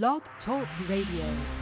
Blog Talk Radio.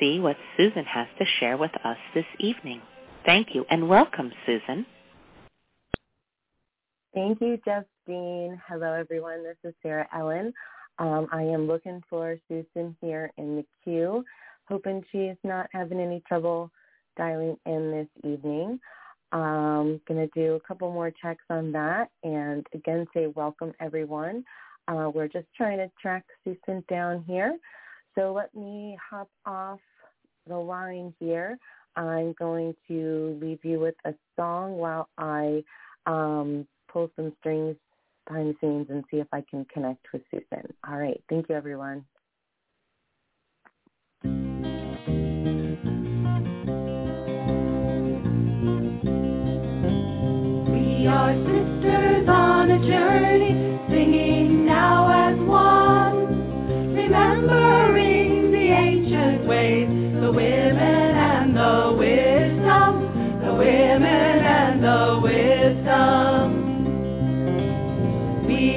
see what Susun has to share with us this evening. Thank you and welcome, Susun. Thank you, Justine. Hello, everyone. This is Sarah Ellen. Um, I am looking for Susun here in the queue, hoping she's not having any trouble dialing in this evening. Um, going to do a couple more checks on that and again say welcome, everyone. Uh, we're just trying to track Susun down here. So let me hop off the line here. I'm going to leave you with a song while I um, pull some strings behind the scenes and see if I can connect with Susun. All right. Thank you, everyone. We are sisters on a journey, singing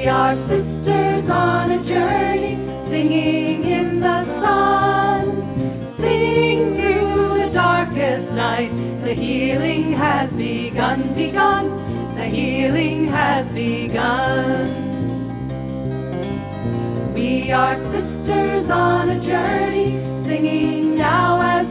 We are sisters on a journey, singing in the sun, singing through the darkest night. The healing has begun, begun. The healing has begun. We are sisters on a journey, singing are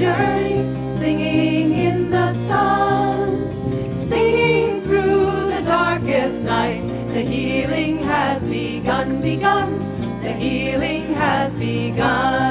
journey, singing in the sun, singing through the darkest night. The healing has begun, begun. The healing has begun.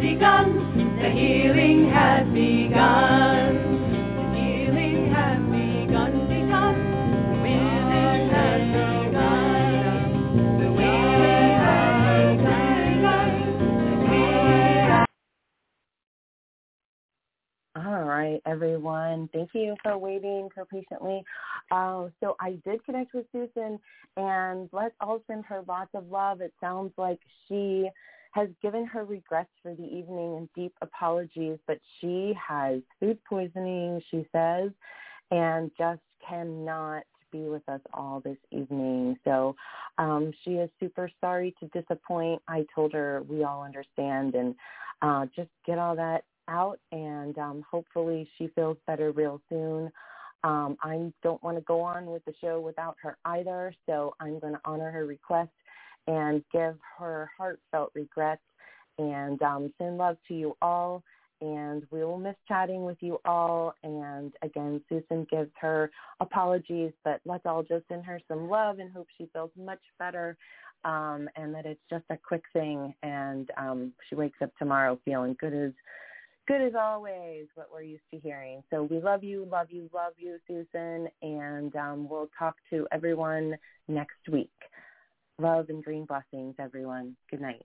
Begun. The healing has begun. All right, everyone. Thank you for waiting so patiently. Uh, so I did connect with Susun, and let's all send her lots of love. It sounds like she has given her regrets for the evening and deep apologies, but she has food poisoning, she says, and just cannot be with us all this evening. So um, she is super sorry to disappoint. I told her we all understand and uh, just get all that out and um, hopefully she feels better real soon. Um, I don't want to go on with the show without her either, so I'm going to honor her request and give her heartfelt regrets and um, send love to you all. And we will miss chatting with you all. And again, Susun gives her apologies, but let's all just send her some love and hope she feels much better um, and that it's just a quick thing. And um, she wakes up tomorrow feeling good as good as always, what we're used to hearing. So we love you, love you, love you, Susun, and um, we'll talk to everyone next week. Love and green blessings, everyone. Good night.